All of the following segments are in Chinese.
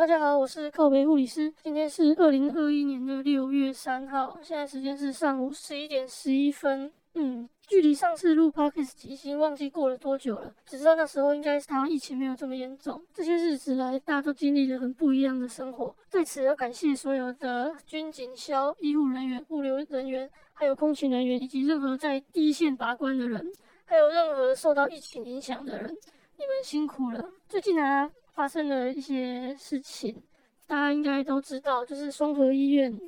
大家好，我是靠北护理师。今天是二零二一年的六月三号，现在时间是上午十一点十一分。嗯，距离上次录 podcast 已经忘记过了多久了，只知道那时候应该是台湾疫情没有这么严重。这些日子来，大家都经历了很不一样的生活。在此要感谢所有的军警消、医护人员、物流人员，还有空勤人员，以及任何在第一线把关的人，还有任何受到疫情影响的人，你们辛苦了。最近啊，发生了一些事情，大家应该都知道，就是双河医院。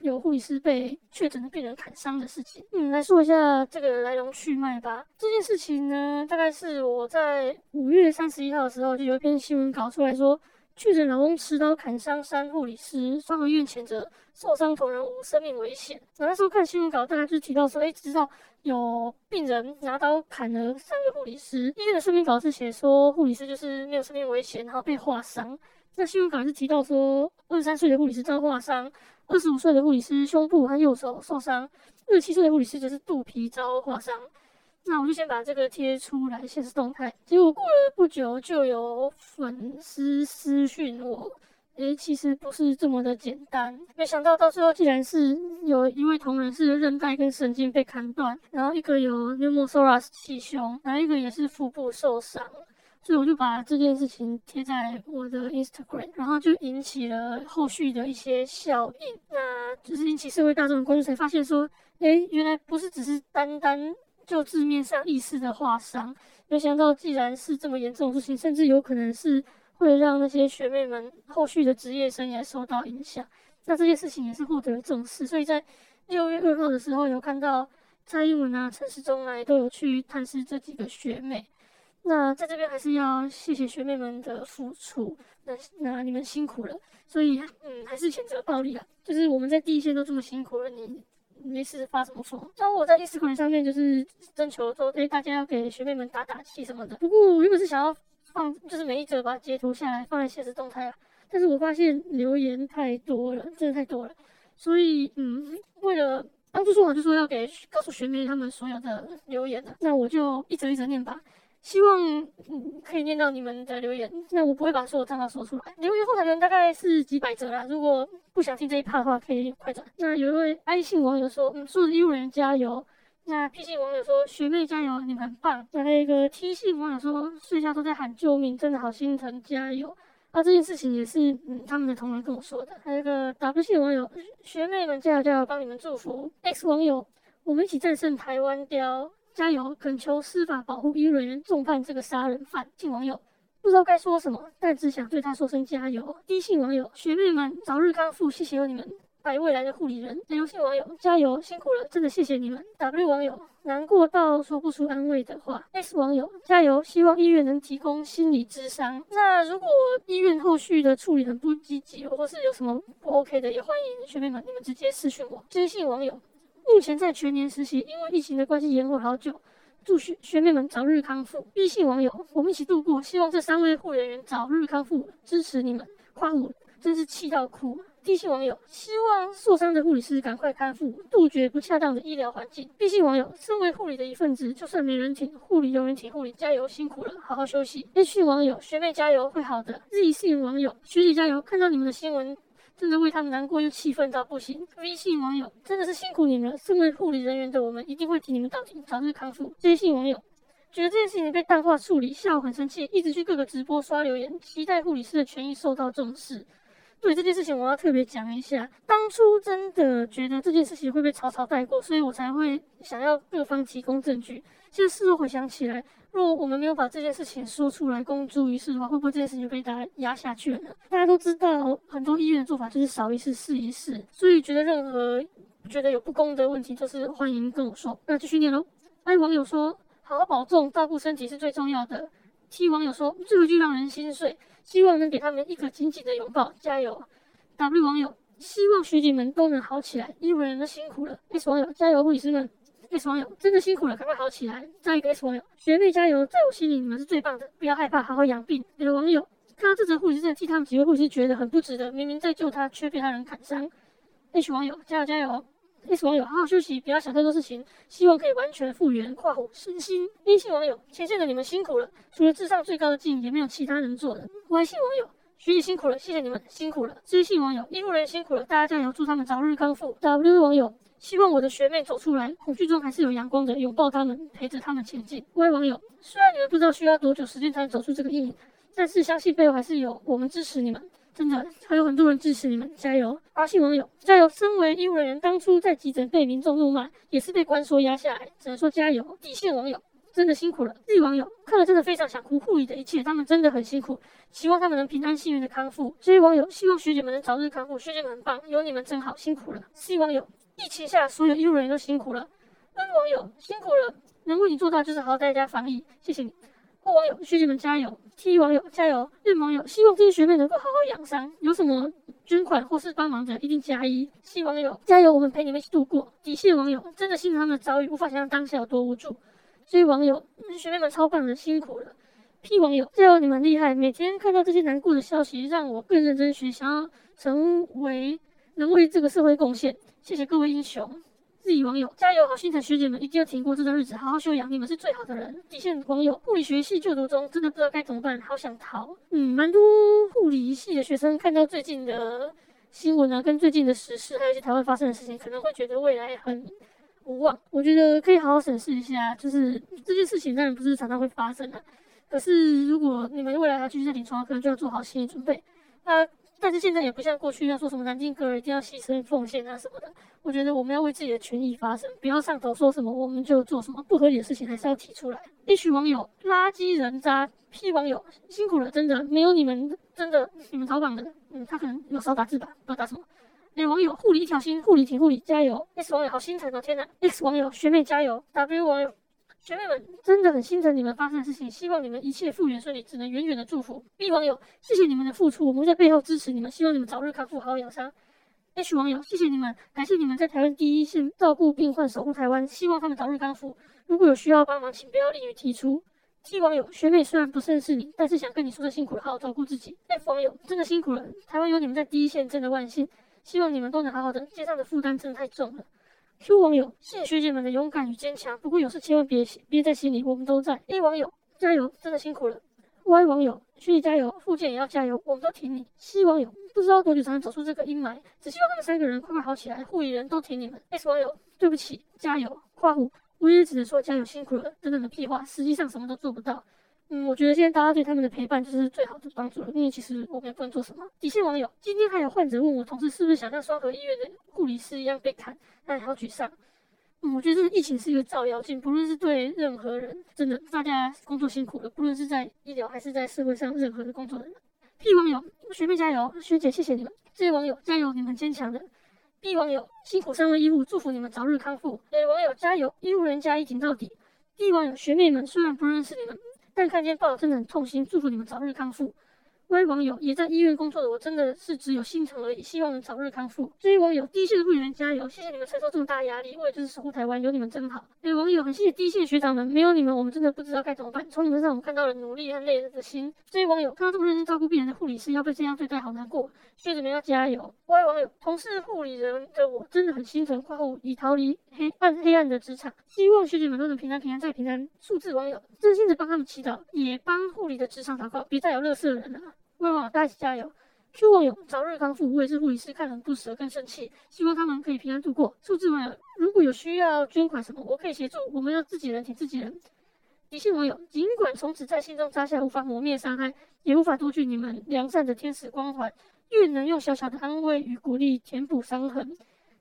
有护理师被确诊的病人砍伤的事情，嗯，来说一下这个来龙去脉吧。这件事情呢，大概是我在五月三十一号的时候，就有一篇新闻稿出来说，确诊老公持刀砍伤三护理师，双河医院前者受伤同仁无生命危险。那时候看新闻稿，大家就提到说，哎，知道有病人拿刀砍了三个护理师，医院的声明稿是写说护理师就是没有生命危险，然后被划伤。那新闻稿是提到说，二十三岁的护理师遭划伤。二十五岁的护理师胸部和右手受伤，二十七岁的护理师则是肚皮遭划伤。那我就先把这个贴出来，显示动态。结果过了不久，就有粉丝私讯我，诶，其实不是这么的简单。没想到到最后，竟然是有一位同仁是韧带跟神经被砍断，然后一个有 pneumothorax 气胸，然后一个也是腹部受伤。所以我就把这件事情贴在我的 Instagram，然后就引起了后续的一些效应，那就是引起社会大众的关注，才发现说，诶，原来不是只是单单就字面上意思的划伤，没想到既然是这么严重的事情，甚至有可能是会让那些学妹们后续的职业生涯受到影响。那这件事情也是获得了重视，所以在六月二号的时候有看到蔡英文啊、陈时中啊也都有去探视这几个学妹。那在这边还是要谢谢学妹们的付出，那那你们辛苦了，所以嗯还是谴责暴力啊，就是我们在第一线都这么辛苦了，你没事发什么疯？像我在历史馆上面就是征求说，哎大家要给学妹们打打气什么的。不过我原本是想要放，就是每一则把它截图下来放在现实动态啊，但是我发现留言太多了，真的太多了，所以嗯为了当初说好就说要给告诉学妹他们所有的留言的，那我就一则一则念吧。希望可以念到你们的留言，那我不会把所有账号说出来。留言后台人大概是几百则啦，如果不想听这一趴的话，可以快转。那有一位 I 姓网友说：“嗯，所有的医务人加油。”那 P 姓网友说：“学妹加油，你们很棒。”那还有一个 T 姓网友说：“睡觉都在喊救命，真的好心疼，加油。”啊，这件事情也是嗯他们的同仁跟我说的。还有一个 W 姓网友：“学妹们加油加油，帮你们祝福。”X 网友：“我们一起战胜台湾雕。”加油！恳求司法保护医务人员重判这个杀人犯。信网友不知道该说什么，但只想对他说声加油。低信网友学妹们早日康复，谢谢你们，百未来的护理人。流信网友加油，辛苦了，真的谢谢你们。W 网友难过到说不出安慰的话。S 网友加油，希望医院能提供心理咨商。那如果医院后续的处理很不积极，或是有什么不 OK 的，也欢迎学妹们你们直接私讯我。知信网友。目前在全年实习，因为疫情的关系延后好久。祝学学妹们早日康复。B 姓网友，我们一起度过，希望这三位护人员早日康复，支持你们。夸我真是气到哭。D 姓网友，希望受伤的护理师赶快康复，杜绝不恰当的医疗环境。B 姓网友，身为护理的一份子，就算没人请，护理有人请护理，加油，辛苦了，好好休息。A 姓网友，学妹加油，会好的。Z 姓网友，学姐加油，看到你们的新闻。真的为他们难过又气愤到不行。微信网友真的是辛苦你们了，身为护理人员的我们一定会替你们到底，早日康复。微信网友觉得这件事情被淡化处理，下午很生气，一直去各个直播刷留言，期待护理师的权益受到重视。对这件事情，我要特别讲一下，当初真的觉得这件事情会被草草带过，所以我才会想要各方提供证据。现在事后回想起来。若我们没有把这件事情说出来公诸于世的话，会不会这件事情被大家压下去了呢？大家都知道，很多医院的做法就是少一次试一试，所以觉得任何觉得有不公的问题，就是欢迎跟我说。那继续念喽。哎，网友说，好好保重，照顾身体是最重要的。T 网友说，这个就让人心碎，希望能给他们一个紧紧的拥抱，加油。W 网友，希望学姐们都能好起来，医务人员都辛苦了。S 网友，加油，护理师们。S 网友真的辛苦了，赶快好起来！再一个 S 网友，学妹加油，在我心里你们是最棒的，不要害怕，好好养病。有的网友看到这则护士，在替他们几位护士觉得很不值得，明明在救他，却被他人砍伤。H 网友加油加油！S 网友好好休息，不要想太多事情，希望可以完全复原，跨火身心。A 信网友前线的你们辛苦了，除了智商最高的静，也没有其他人做的。Y 信网友学姐辛苦了，谢谢你们辛苦了。知信网友，医护人员辛苦了，大家加油，祝他们早日康复。W 网友，希望我的学妹走出来，恐惧中还是有阳光的，拥抱他们，陪着他们前进。Y 网友，虽然你们不知道需要多久时间才能走出这个阴影，但是相信背后还是有我们支持你们。真的还有很多人支持你们，加油！阿信网友加油！身为医务人员，当初在急诊被民众怒骂，也是被关说压下来，只能说加油！底线网友真的辛苦了。Z 网友看了真的非常想哭，护理的一切他们真的很辛苦，希望他们能平安幸运的康复。这些网友希望学姐们能早日康复，学姐们很棒，有你们真好，辛苦了。C 网友疫情下所有医务人员都辛苦了。N 网友辛苦了，能为你做到就是好好在家防疫，谢谢你。或网友学姐们加油，T 网友加油，任网友希望这些学妹能够好好养伤，有什么捐款或是帮忙的，一定加一。C 网友加油，我们陪你们一起度过。底线网友真的心疼他们的遭遇，无法想象当下有多无助。所以网友学妹们超棒的，辛苦了。P 网友加油，你们厉害，每天看到这些难过的消息，让我更认真学，想要成为能为这个社会贡献。谢谢各位英雄。自己网友加油，好心疼学姐们一定要挺过这段日子，好好休养，你们是最好的人。底线网友护理学系就读中，真的不知道该怎么办，好想逃。嗯，蛮多护理系的学生看到最近的新闻啊，跟最近的时事，还有一些台湾发生的事情，可能会觉得未来很无望。我觉得可以好好审视一下，就是这件事情当然不是常常会发生的，可是如果你们未来要继续在临床，可能就要做好心理准备。那。但是现在也不像过去要说什么南京哥儿一定要牺牲奉献啊什么的。我觉得我们要为自己的权益发声，不要上头说什么我们就做什么，不合理的事情还是要提出来。一群网友垃圾人渣，P 网友辛苦了，真的没有你们，真的你们淘榜的，嗯，他可能有少打字吧，不知道打什么。A 网友护理一条心，护理挺护理，加油。S 网友好心疼哦，天哪。X 网友学妹加油。W 网友。学妹们真的很心疼你们发生的事情，希望你们一切复原顺利，只能远远的祝福。B 网友，谢谢你们的付出，我们在背后支持你们，希望你们早日康复，好好养伤。H 网友，谢谢你们，感谢你们在台湾第一线照顾病患，守护台湾，希望他们早日康复。如果有需要帮忙，请不要吝于提出。T 网友，学妹虽然不认识你，但是想跟你说声辛苦了，好好照顾自己。F 网友，真的辛苦了，台湾有你们在第一线，真的万幸，希望你们都能好好的，肩上的负担真的太重了。Q 网友，谢谢学姐们的勇敢与坚强。不过有事千万别憋在心里，我们都在。A 网友，加油，真的辛苦了。Y 网友，学姐加油，附件也要加油，我们都挺你。C 网友，不知道多久才能走出这个阴霾，只希望他们三个人快快好起来。护理人都挺你们。S 网友，对不起，加油。夸胡，我也只能说加油，辛苦了。真的的屁话，实际上什么都做不到。嗯，我觉得现在大家对他们的陪伴就是最好的帮助了，因为其实我们也不能做什么。底线网友，今天还有患者问我，同事是不是想像双河医院的护理师一样被砍，但好沮丧。嗯，我觉得这个疫情是一个照妖镜，不论是对任何人，真的，大家工作辛苦了，不论是在医疗还是在社会上任何的工作的人员。P 网友，学妹加油，学姐谢谢你们。这些网友加油，你们坚强的。B 网友辛苦三位医护，祝福你们早日康复。A 网友加油，医护人加一挺到底。D 网友学妹们虽然不认识你们，但看见报真的很痛心，祝福你们早日康复。位网友也在医院工作的我真的是只有心疼而已，希望能早日康复。这些网友第一线的护理员加油，谢谢你们承受这么大压力，为了就是守护台湾，有你们真好。有网友很谢谢第一线学长们，没有你们我们真的不知道该怎么办。从你们身上我们看到了努力和累人的心。这些网友看到这么认真照顾病人的护理师要被这样对待，好难过。学子们要加油。位网友同是护理人的我真的很心疼，括号已逃离黑暗黑暗的职场，希望学姐们都能平安平安再平安。数字网友真心的帮他们祈祷，也帮护理的职场祷告，别再有乐色人了。网，大家加油！Q 网友早日康复，我也是护理师，看很不舍，更生气，希望他们可以平安度过。数字网友，如果有需要捐款什么，我可以协助。我们要自己人挺自己人。理性网友，尽管从此在心中扎下无法磨灭伤害，也无法夺去你们良善的天使光环，愿能用小小的安慰与鼓励填补伤痕。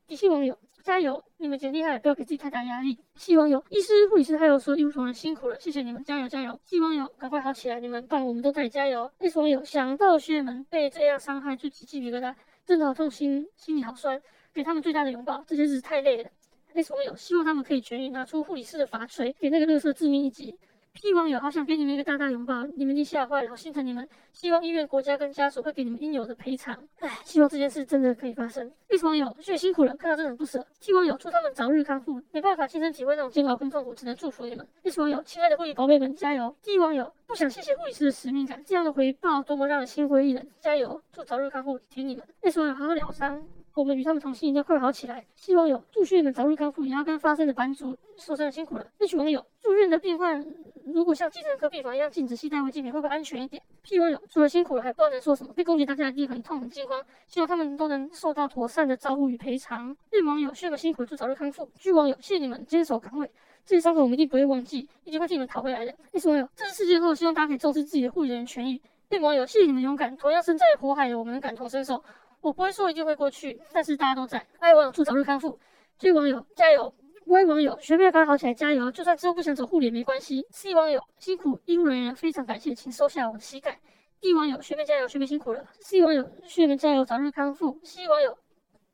理性网友。加油！你们真厉害，不要给自己太大压力。希望有医师、护理师，还有所有医护同仁辛苦了，谢谢你们，加油加油！希望有赶快好起来，你们棒，我们都在加油。一网友想到学员们被这样伤害，就起鸡皮疙瘩，真的好痛心，心里好酸，给他们最大的拥抱。这些日子太累了。一网友希望他们可以痊愈，拿出护理师的法锤，给那个乐色致命一击。P 网友好想给你们一个大大拥抱，你们已经吓坏了，好心疼你们。希望医院、国家跟家属会给你们应有的赔偿。唉，希望这件事真的可以发生。X 网友，血辛苦了，看到真的很不舍。T 网友，祝他们早日康复。没办法亲身体会那种煎熬跟痛苦，只能祝福你们。X 网友，亲爱的护理宝贝们，加油！D 网友，不想谢谢护理师的使命感，这样的回报多么让人心灰意冷。加油，祝早日康复，挺你们。X 网友，好好疗伤。我们与他们同心，一定要快好起来。希望有祝学们早日康复，也要跟发生的版主说声辛苦了。H 网友住院的病患，如果像精神科病房一样禁止携带违禁品，会不会安全一点？P 网友除了辛苦了，还不知道能说什么。被攻击大家一定很痛很惊慌，希望他们都能受到妥善的照顾与赔偿。日网友学员们辛苦，祝早日康复。G 网友谢谢你们坚守岗位，这些伤口我们一定不会忘记，一定会替你们讨回来的。H 网友这次事件后，希望大家可以重视自己的护理人员权益。被网友，谢谢你们勇敢，同样身在火海的我们感同身受。我不会说一定会过去，但是大家都在。爱网友祝早日康复，J 网友加油，Y 网友学妹赶快好起来加油，就算之后不想走护理也没关系。C 网友辛苦医务人员非常感谢，请收下我的膝盖。D 网友学妹加油，学妹辛苦了。C 网友学妹加油，早日康复。C 网友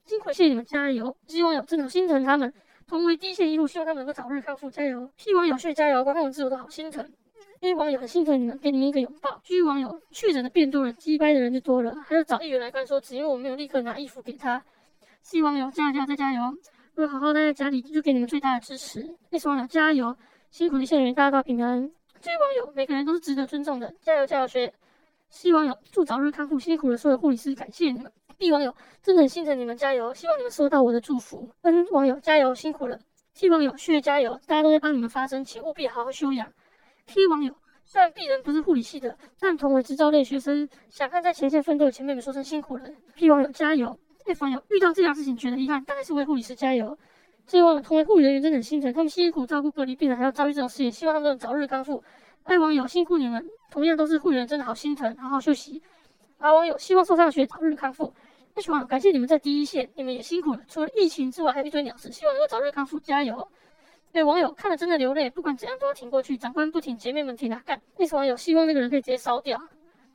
辛苦，谢谢你们加油。G 网友真的心疼他们，同为第一线医护，希望他们能够早日康复，加油。P 网友学加油，观看文字我都好心疼。A 网友很心疼你们，给你们一个拥抱。G 网友确诊的变多了，击败的人就多了，还要找议员来干说，只因为我没有立刻拿衣服给他。C 网友加油再加油，我会好好待在家里，就给你们最大的支持。S 网友加油，辛苦的线人员大家平安。J 网友每个人都是值得尊重的，加油加油学。C 网友祝早日康复，辛苦了所有护理师，感谢你们。B 网友真的很心疼你们，加油，希望你们收到我的祝福。N 网友加油，辛苦了。T 网友血加油，大家都在帮你们发声，请务必好好休养。P 网友，虽然鄙人不是护理系的，但同为执照类学生，想看在前线奋斗的前辈们说声辛苦了。P 网友加油！F 网友遇到这样事情觉得遗憾，当然是为护理师加油。这网友同为护理人员真的很心疼，他们辛苦照顾隔离病人，还要遭遇这种事情，希望他们能早日康复。爱网友辛苦你们，同样都是护理人，真的好心疼，好好休息。R 网友希望受伤的学早日康复。H 网友感谢你们在第一线，你们也辛苦了。除了疫情之外，还有一堆鸟事，希望能够早日康复，加油！对网友看了真的流泪，不管怎样都要挺过去。长官不挺，姐妹们挺啊！干！那网友希望那个人可以直接烧掉。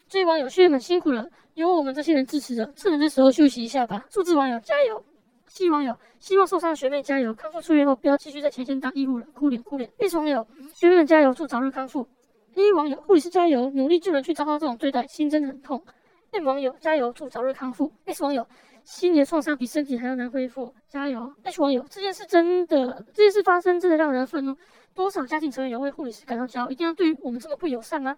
这位网友学员们辛苦了，有我们这些人支持着，趁着这时候休息一下吧。数字网友加油！希网友希望受伤的学妹加油，康复出院后不要继续在前线当医护了，哭脸哭脸。A 网友学妹们加油，祝早日康复。A 网友护理师加油，努力救人去遭到这种对待，心真的很痛。B 网友加油，祝早日康复。S 网友。心理的创伤比身体还要难恢复，加油！H 网友，这件事真的，这件事发生真的让人愤怒。多少家庭成员有为护理师感到骄傲，一定要对于我们这么不友善吗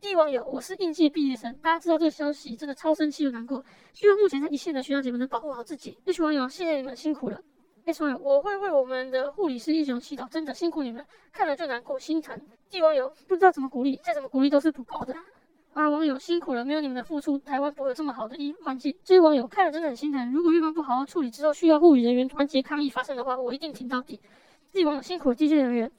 ？D 网友，我是应届毕业生，大家知道这个消息，真的超生气又难过。希望目前在一线的学长姐们能保护好自己。H 网友，谢谢你们辛苦了。H 网友，我会为我们的护理师英雄祈祷，真的辛苦你们，看了就难过心疼。D 网友，不知道怎么鼓励，再怎么鼓励都是不够的。啊，网友辛苦了，没有你们的付出，台湾不会有这么好的医环境。这位网友看了真的很心疼。如果院方不好好处理，之后需要护理人员团结抗议发生的话，我一定挺到底。这些网友辛苦了，机械人员。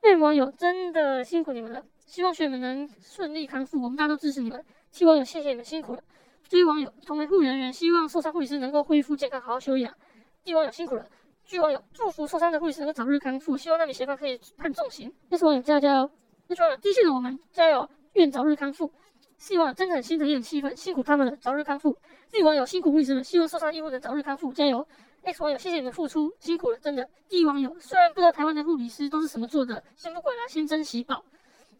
这网友真的辛苦你们了，希望学员们能顺利康复，我们大家都支持你们。这网友谢谢你们辛苦了。这位网友同为护理人员，希望受伤护理师能够恢复健康，好好休养。这网友辛苦了。这网友祝福受伤的护理师能够早日康复，希望那名嫌犯可以判重刑。这些网友加油加油！这些网友低线的我们加油，愿早日康复。希望真的很心疼也很气愤，辛苦他们了，早日康复。D 网友辛苦护士们，希望受伤医护人早日康复，加油。X 网友谢谢你们付出，辛苦了，真的。D 网友虽然不知道台湾的护理师都是什么做的，先不管了，先珍惜吧。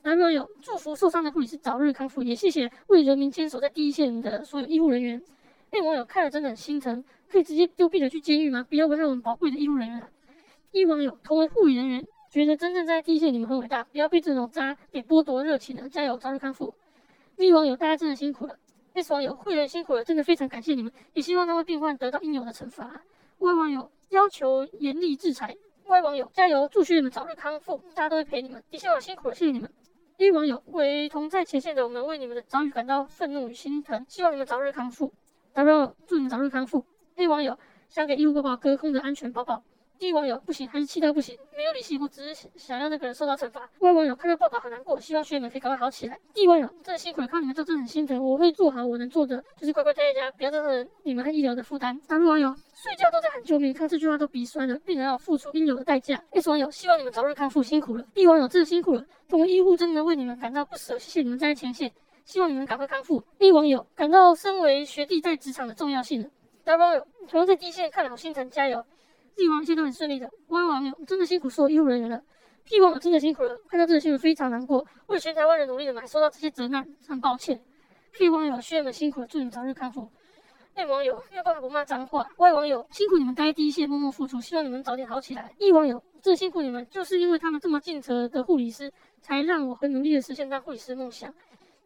男网友祝福受伤的护理师早日康复，也谢谢为人民坚守在第一线的所有医护人员。A 网友看了真的很心疼，可以直接丢病人去监狱吗？不要危害我们宝贵的医护人员。E 网友同为护理人员，觉得真正在第一线你们很伟大，不要被这种渣给剥夺热情了，加油，早日康复。V 网友，大家真的辛苦了；S 网友，会员辛苦了，真的非常感谢你们，也希望那位病患得到应有的惩罚。Y 网友要求严厉制裁；Y 网友加油，祝学员们早日康复，大家都会陪你们。D 网友辛苦了，谢谢你们。A 网友为同在前线的我们为你们的遭遇感到愤怒与心疼，希望你们早日康复。W 祝你们早日康复。A 网友想给医务宝宝隔空的安全宝宝。D 网友不行，还是气到不行，没有理性，我只是想要那个人受到惩罚。Y 网友看到报道很难过，希望学员们可以赶快好起来。D 网友真的辛苦了，看你们这真的很心疼，我会做好我能做的，就是乖乖待在家，不要造成你们和医疗的负担。W 网友睡觉都在喊救命，看这句话都鼻酸了，病人要付出应有的代价。S 网友希望你们早日康复，辛苦了。D 网友真的辛苦了，作为医护真的为你们感到不舍，谢谢你们站在前线，希望你们赶快康复。A 网友感到身为学弟在职场的重要性了。W 网友同样在第一线看了好心疼，加油。D 网一切都很顺利的，Y 网友真的辛苦所有医务人员了，P 网友真的辛苦了，看到这个新闻非常难过，为全台湾人努力的嘛，受到这些责难，很抱歉。P 网友学员们辛苦了，祝你们早日康复。A 网友没有办法不骂脏话，Y 网友辛苦你们待第一线默默付出，希望你们早点好起来。E 网友真辛苦你们，就是因为他们这么尽责的护理师，才让我很努力的实现当护理师梦想。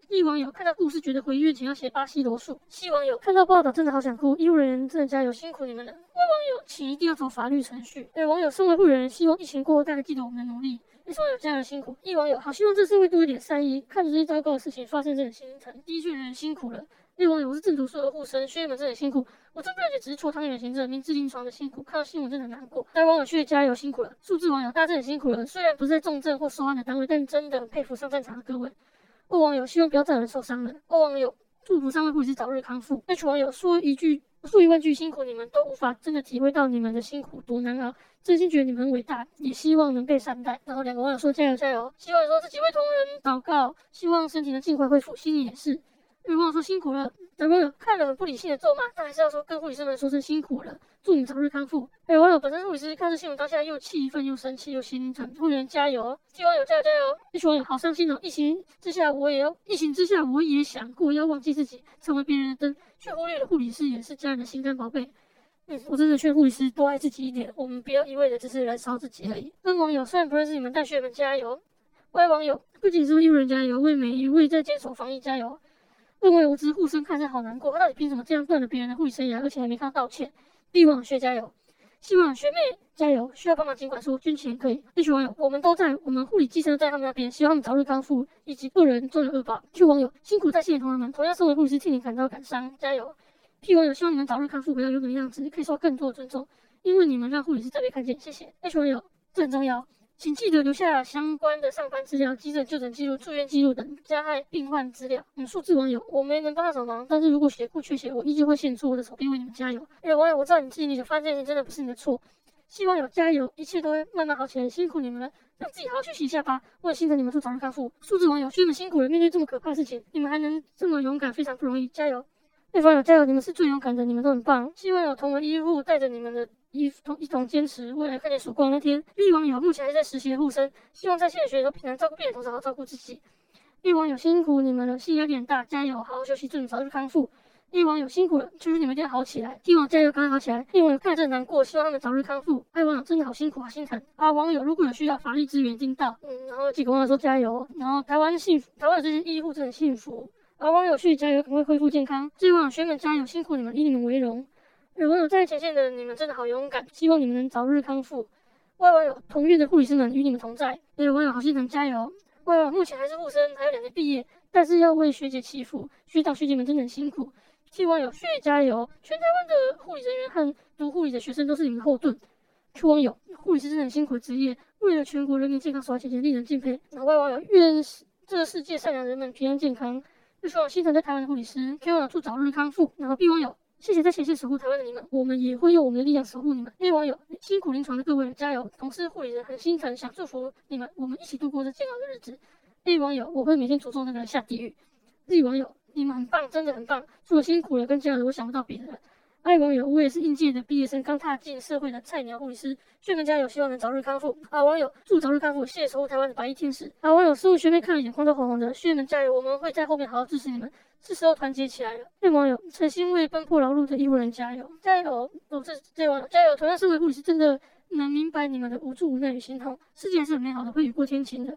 一网友看到故事觉得回医院前要写巴西罗素。西网友看到报道真的好想哭，医务人员真的加油，辛苦你们了。外网友请一定要走法律程序。有网友身为护人，希望疫情过后大家记得我们的努力。一网友加油辛苦。一网友好希望这社会多一点善意，看着这些糟糕的事情发生真的心疼。的确人辛苦了。一网友我是正读所有护生，学员们真的辛苦。我真不了解，只是搓汤圆行政、明治临床的辛苦，看到新闻真的很难过。大网友去加油辛苦了。数字网友大家真的辛苦了。虽然不是在重症或收案的单位，但真的很佩服上战场的各位。二网友希望不要再有人受伤了。二网友祝福三位护士早日康复。H 网友说一句说一万句辛苦你们，都无法真的体会到你们的辛苦多难熬。真心觉得你们很伟大，也希望能被善待。然后两个网友说加油加油，希望说这几位同仁祷告，希望身体能尽快恢复，心里也是。有网友说辛苦了，有网友看了不理性的咒骂，但还是要说跟护理师们说声辛苦了，祝你早日康复。有网友本身护理师，看这新闻当下又气愤又生气又心疼，护员加油，希网友加油加油。一群网友好伤心哦，疫情之下我也要，疫情之下我也想过要忘记自己，成为别人的灯，却忽略了护理师也是家人的心肝宝贝。嗯，我真的劝护理师多爱自己一点，我们不要一味的只是燃烧自己而已。跟网友虽然不认识你们，但学员们加油。外网友不仅是为医务人加油，为每一位在坚守防疫加油。认为无知护生看着好难过，他到底凭什么这样断了别人的护理生涯，而且还没看到道歉？B 网学加油，希望学妹加油，需要帮忙尽管说，捐钱可以。一群网友，我们都在，我们护理寄生在他们那边，希望他们早日康复，以及个人做的恶报。Q 网友，辛苦在线的同仁们，同样身为护理师，替你感到感伤，加油。P 网友，希望你们早日康复，回到原本的样子，可以受到更多的尊重，因为你们让护理师再被看见，谢谢。H 网友，这很重要，请记得留下相关的上班资料、急诊就诊记录、住院记录等加害病患资料。嗯，数字网友，我没能帮到什么忙，但是如果血库缺血，我依旧会献出我的手臂为你们加油。有网友，我知道你尽力的，发现你真的不是你的错，希望有加油，一切都会慢慢好起来，辛苦你们了，让自己好好休息一下吧。我也心疼你们，祝早日康复。数字网友，兄弟们辛苦了，面对这么可怕的事情，你们还能这么勇敢，非常不容易，加油。对方友加油！你们是最勇敢的，你们都很棒。希望有同为医护，带着你们的医同一同坚持，未来看见曙光那天。B 网友目前还在实习的护生，希望在现学都平安照顾病人，同时好好照顾自己。B 网友辛苦你们了，心有点大，加油，好好休息，祝你早日康复。A 网友辛苦了，祝你们一定要好起来。D 网加油，赶快好起来。B 网友看着难过，希望他们早日康复。I 网友真的好辛苦，好心疼。啊，网友如果有需要，法律资源尽到。嗯，然后几个网友说加油，然后台湾幸福，台湾的这些医护真的幸福。而网友去加油，赶快恢复健康。这位网友们加油，辛苦你们，以你们为荣。有网友在前线的你们真的好勇敢，希望你们能早日康复。外网友同院的护理师们与你们同在。也有网友好心疼，加油。外网友目前还是护生，还有两年毕业，但是要为学姐祈福。学长学姐们真的很辛苦。希网友血加油，全台湾的护理人员和读护理的学生都是你们的后盾。去网友护理师真的很辛苦的职业，为了全国人民健康所做，姐姐，令人敬佩。外网友愿这世界善良人们平安健康。希望心疼在台湾的护理师希望祝早日康复。然后 B 网友，谢谢在前线守护台湾的你们，我们也会用我们的力量守护你们。A 网友，辛苦临床的各位加油！同事护理人很心疼，想祝福你们，我们一起度过这煎熬的日子。A 网友，我会每天诅咒那个下地狱。Z 网友，你们很棒，真的很棒，除了辛苦了跟加油，我想不到别的。爱网友，我也是应届的毕业生，刚踏进社会的菜鸟护理师，学妹加油，希望能早日康复。啊，网友祝早日康复，谢谢守护台湾的白衣天使。啊，网友所有学妹看了眼眶都红红的，学妹加油，我们会在后面好好支持你们，是时候团结起来了。爱网友诚心为奔波劳碌的医护人加油，加油！我是这网友加油，同样是为护理师，真的能明白你们的无助、无奈与心痛。世界是很美好的，会雨过天晴的。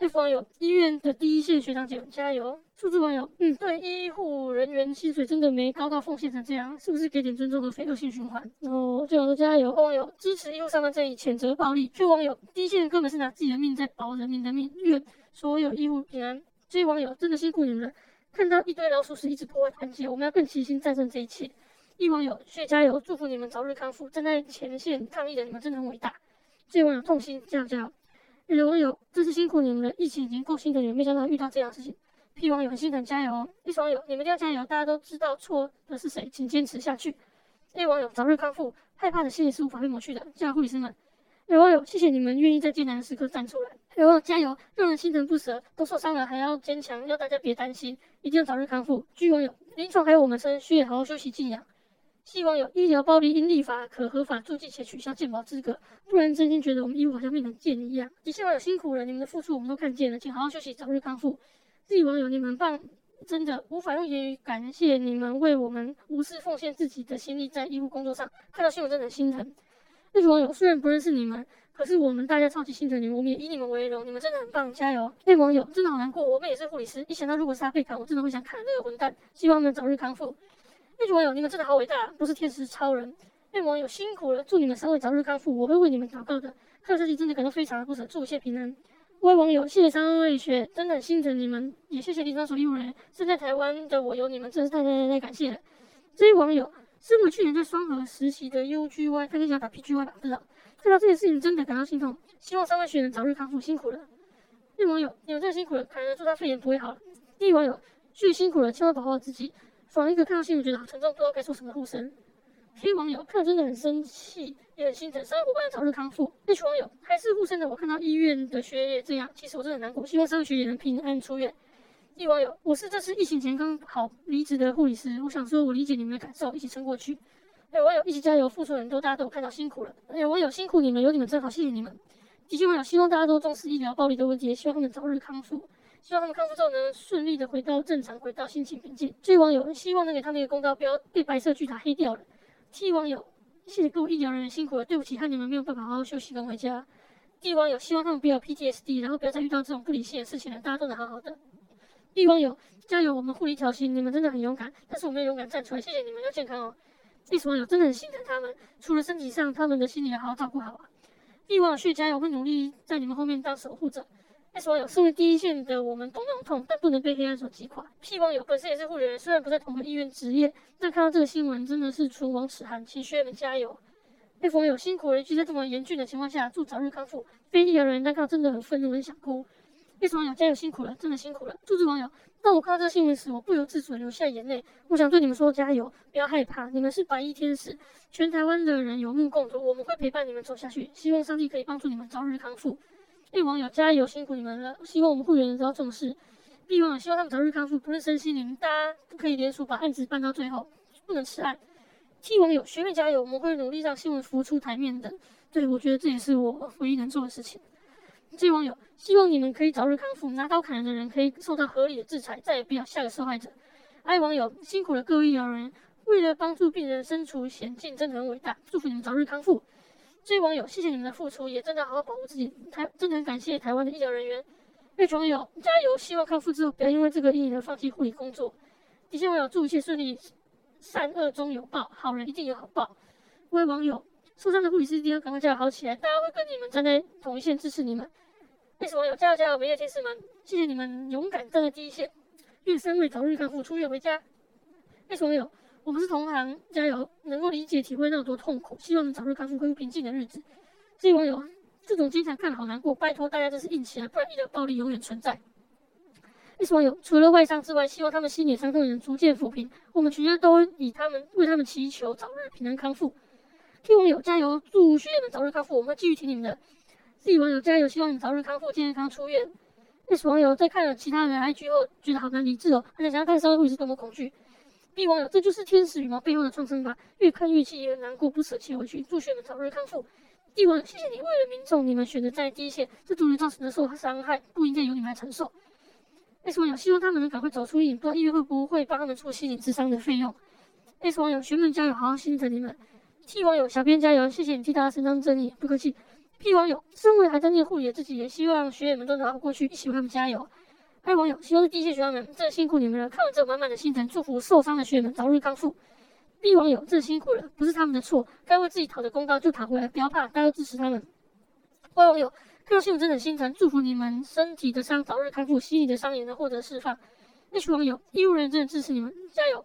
F 网友，医院的第一线学长姐加油！数字网友，嗯，对，医护人员薪水真的没高到奉献成这样，是不是给点尊重和非恶性循环？然后最后说加油！网友支持医护上班正义，谴责暴力。Q 网友，第一线根本是拿自己的命在保人民的命，愿所有医护平安。这些网友真的辛苦你们了，看到一堆老鼠屎一直破坏团结，我们要更齐心战胜这一切。一网友，谢加油，祝福你们早日康复，站在前线抗疫的你们真的很伟大。这网友痛心，加油加油！有网友，真是辛苦你们了，疫情已经够心疼你们，没想到遇到这样的事情。P 网友很心疼，加油！A 网友，你们一定要加油，大家都知道错的是谁，请坚持下去。A 网友，早日康复，害怕的心理是无法被抹去的，加油，护士们。有网友，谢谢你们愿意在艰难的时刻站出来。有网友，加油，让人心疼不舍，都受伤了还要坚强，要大家别担心，一定要早日康复。G 网友，临床还有我们生，需要好好休息静养。希望有医疗暴力因立法可合法注记且取消健保资格，不然真心觉得我们医务好像变成贱一样。也希望有辛苦了，你们的付出我们都看见了，请好好休息，早日康复。自己网友，你们棒，真的无法用言语感谢你们为我们无私奉献自己的心力在医务工作上，看到新闻真的心疼。那些网友虽然不认识你们，可是我们大家超级心疼你们，我们也以你们为荣，你们真的很棒，加油！那网友真的好难过，我们也是护理师，一想到如果是他被砍，我真的会想砍那个混蛋。希望能早日康复。那些网友，你们真的好伟大，不是天使超人。那网友辛苦了，祝你们三位早日康复，我会为你们祷告的。看到这里真的感到非常的不舍，祝一切平安。各位网友，谢谢三位学，真的很心疼你们，也谢谢林长所医务人员。身在台湾的我有你们，真是太太太太感谢了。这些网友，是我去年在双河实习的 UGY，他跟想打 PGY 吧，不知道。看到这件事情，真的感到心痛。希望三位学能早日康复，辛苦了。那网友，你们真的辛苦了，可能祝他肺炎不会好了。第一网友，最辛苦了，千万保护好自己。爽一个看到新闻觉得好沉重，不知道该说什么护身。黑网友看真的很生气，也很心疼，三位伙伴早日康复。H 网友还是护身的，我看到医院的学姐这样，其实我真的很难过。希望三位学姐能平安出院。一网友，我是这次疫情前刚好离职的护理师，我想说我理解你们的感受，一起撑过去。有网友一起加油，付出很多，大家都有看到辛苦了。有网友辛苦你们，有你们真好，谢谢你们。的确网友希望大家都重视医疗暴力的问题，希望他们早日康复，希望他们康复之后能顺利的回到正常，回到心情平静。这网友希望能给他们一个公道，不要被白色巨塔黑掉了。T 网友，谢谢各位医疗人员辛苦了，对不起，害你们没有办法好好休息跟回家。D 网友希望他们不要 PTSD，然后不要再遇到这种不理性的事情了，大家都能好好的。D 网友加油，我们护理一条心，你们真的很勇敢，但是我们要勇敢站出来，谢谢你们，要健康哦。D 网友真的很心疼他们，除了身体上，他们的心理也好好照顾好啊。D 网友去加油，会努力在你们后面当守护者。S 网友身为第一线的我们都那种痛，但不能被黑暗所击垮。屁网友本身也是护理员，虽然不在同个医院执业，但看到这个新闻真的是唇亡齿寒，请学员们加油。被网友辛苦了，一句在这么严峻的情况下，祝早日康复。非医疗人员但看到真的很愤怒，很想哭。被网友加油辛苦了，真的辛苦了。祝志网友。当我看到这个新闻时，我不由自主流下眼泪。我想对你们说：加油，不要害怕，你们是白衣天使，全台湾的人有目共睹，我们会陪伴你们走下去。希望上帝可以帮助你们早日康复。A 网友加油，辛苦你们了。希望我们会员得到重视。B 网友希望他们早日康复，不论身心灵，大家都可以联署把案子办到最后，不能迟案。T 网友学妹加油，我们会努力让新闻浮出台面的。对，我觉得这也是我唯一能做的事情。这网友希望你们可以早日康复，拿刀砍人的人可以受到合理的制裁，再也不要下个受害者。爱网友辛苦了各位医疗人员，为了帮助病人身处险境，真的很伟大，祝福你们早日康复。这位网友谢谢你们的付出，也真的好好保护自己。台真的很感谢台湾的医疗人员。这位网友加油，希望康复之后不要因为这个阴影而放弃护理工作。底下网友祝一切顺利，善恶终有报，好人一定有好报。各位网友。受伤的护理师一定要赶快加油好起来，大家会跟你们站在同一线支持你们。为什么有加油加油，没有天使们，谢谢你们勇敢站在第一线。愿三位早日康复，出院回家。为什么有？我们是同行，加油，能够理解体会那多痛苦，希望能早日康复，恢复平静的日子。这位网友，这种经常看好难过，拜托大家这是硬起来，不然医疗暴力永远存在。为什么有？除了外伤之外，希望他们心理伤痛也能逐渐抚平。我们全家都以他们为他们祈求早日平安康复。T 网友加油，祝学员们早日康复，我们会继续听你们的。C 网友加油，希望你早日康复，健康出院。S 网友在看了其他人 IG 后，觉得好难理智哦，很想要看三位护士多么恐惧。B 网友，这就是天使羽毛背后的创伤吧，越看越气，越难过，不舍弃回去，祝学们早日康复。D 网友，谢谢你为了民众，你们选择在第一线，这族人造成的受伤害不应该由你们来承受。S 网友，希望他们能赶快走出阴影，不知道医院会不会帮他们出心理智商的费用。S 网友，学们加油，好好心疼你们。T 网友小编加油，谢谢你替大家伸张正义，不客气。P 网友身为还在念护理的自己，也希望学员们都能熬过去，一起为他们加油。I 网友希望是第一线学员们，真的辛苦你们了，看完这满满的心疼，祝福受伤的学员们早日康复。B 网友真的辛苦了，不是他们的错，该为自己讨的公道就讨回来，不要怕，大家都支持他们。Y 网友看到新闻真的心疼，祝福你们身体的伤早日康复，心理的伤也能获得释放。H 网友医务人员真的支持你们，加油。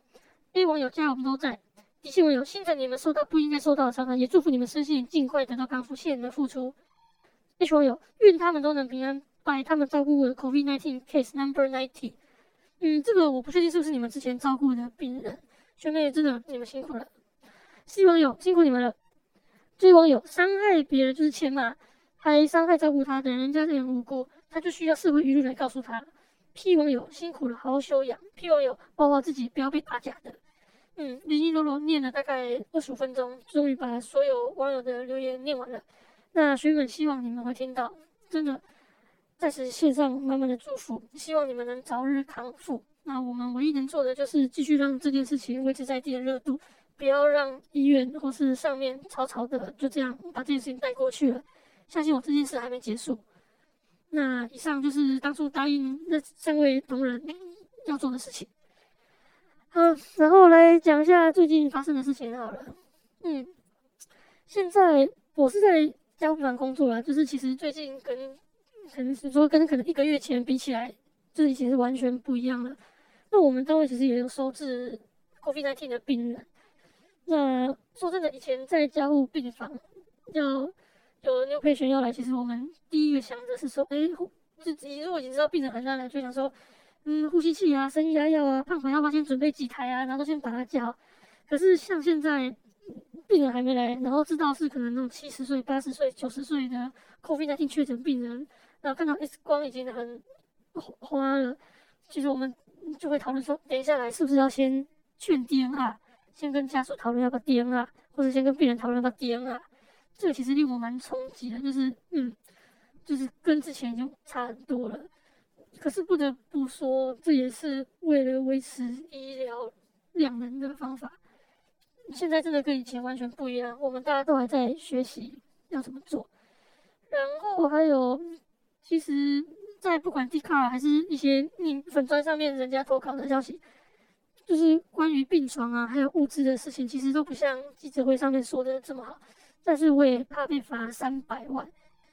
A 网友加油，我们都在。提醒网友，心疼你们受到不应该受到的伤害，也祝福你们身心尽快得到康复，谢谢你们的付出。H 网友，愿他们都能平安，拜他们照顾的 COVID-19 case number ninety。嗯，这个我不确定是不是你们之前照顾的病人，学妹真的你们辛苦了。C 网友，辛苦你们了。追网友，伤害别人就是欠骂，还伤害照顾他的人，人家这样无辜，他就需要社会舆论来告诉他。P 网友，辛苦了，好好休养。P 网友，保护自己，不要被打假的。嗯，零零落落念了大概二十五分钟，终于把所有网友的留言念完了。那学们希望你们会听到，真的在此献上满满的祝福，希望你们能早日康复。那我们唯一能做的就是继续让这件事情维持在地的热度，不要让医院或是上面草草的就这样把这件事情带过去了。相信我，这件事还没结束。那以上就是当初答应那三位同仁要做的事情。好，然后来讲一下最近发生的事情好了。嗯，现在我是在家务房工作啦，就是其实最近跟可能是说跟可能一个月前比起来，这已经是完全不一样了。那我们单位其实也有收治 COVID-19 的病人。那说真的，以前在家务病房要有 new patient 要来，其实我们第一个想的是说，哎，自己如果已经知道病人很难来，就想说，嗯，呼吸器啊、升压药啊、胖粉要不要先准备几台啊，然后都先把它叫。可是像现在病人还没来，然后知道是可能那种七十岁、八十岁、九十岁的 COVID-19 确诊病人，然后看到 X 光已经很花了，其实我们就会讨论说，等一下来是不是要先劝 DNR，先跟家属讨论要不要 DNR，或者先跟病人讨论要不要 DNR。这个其实令我蛮冲击的，就是嗯，就是跟之前已经差很多了。可是不得不说，这也是为了维持医疗两人的方法。现在真的跟以前完全不一样，我们大家都还在学习要怎么做。然后还有，其实，在不管 d 卡还是一些你粉砖上面人家投稿的消息，就是关于病床啊，还有物资的事情，其实都不像记者会上面说的这么好。但是我也怕被罚三百万，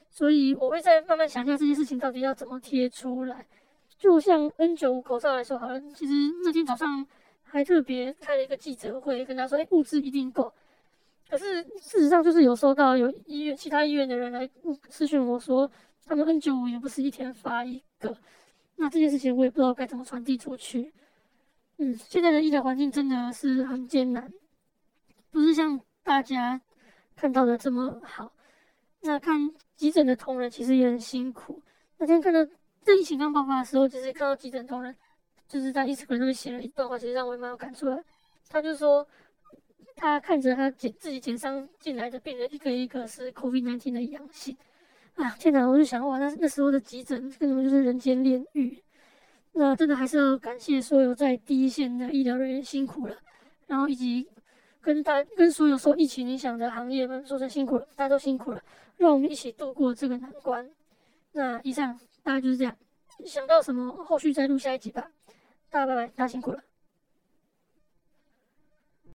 所以我会再慢慢想一下这件事情到底要怎么贴出来。就像 N95 口罩来说好了，其实那天早上。还特别开了一个记者会，跟他说：“哎，物资一定够。”可是事实上，就是有收到有医院其他医院的人来私讯我说，他们 N95 也不是一天发一个。那这件事情我也不知道该怎么传递出去。嗯，现在的医疗环境真的是很艰难，不是像大家看到的这么好。那看急诊的同仁其实也很辛苦。那天看到这疫情刚爆发的时候，就是看到急诊同仁。就是在 Instagram 上面写了一段话，其实让我也蛮有感触的。他就说，他看着他检自己检伤进来的病人，一个一个是 COVID-19 的阳性。啊，天哪！我就想，哇，那那时候的急诊根本就是人间炼狱。那真的还是要感谢所有在第一线的医疗人员辛苦了，然后以及跟大跟所有受疫情影响的行业们说声辛苦了，大家都辛苦了，让我们一起度过这个难关。那以上大概就是这样，想到什么后续再录下一集吧。大家拜拜，大家辛苦了。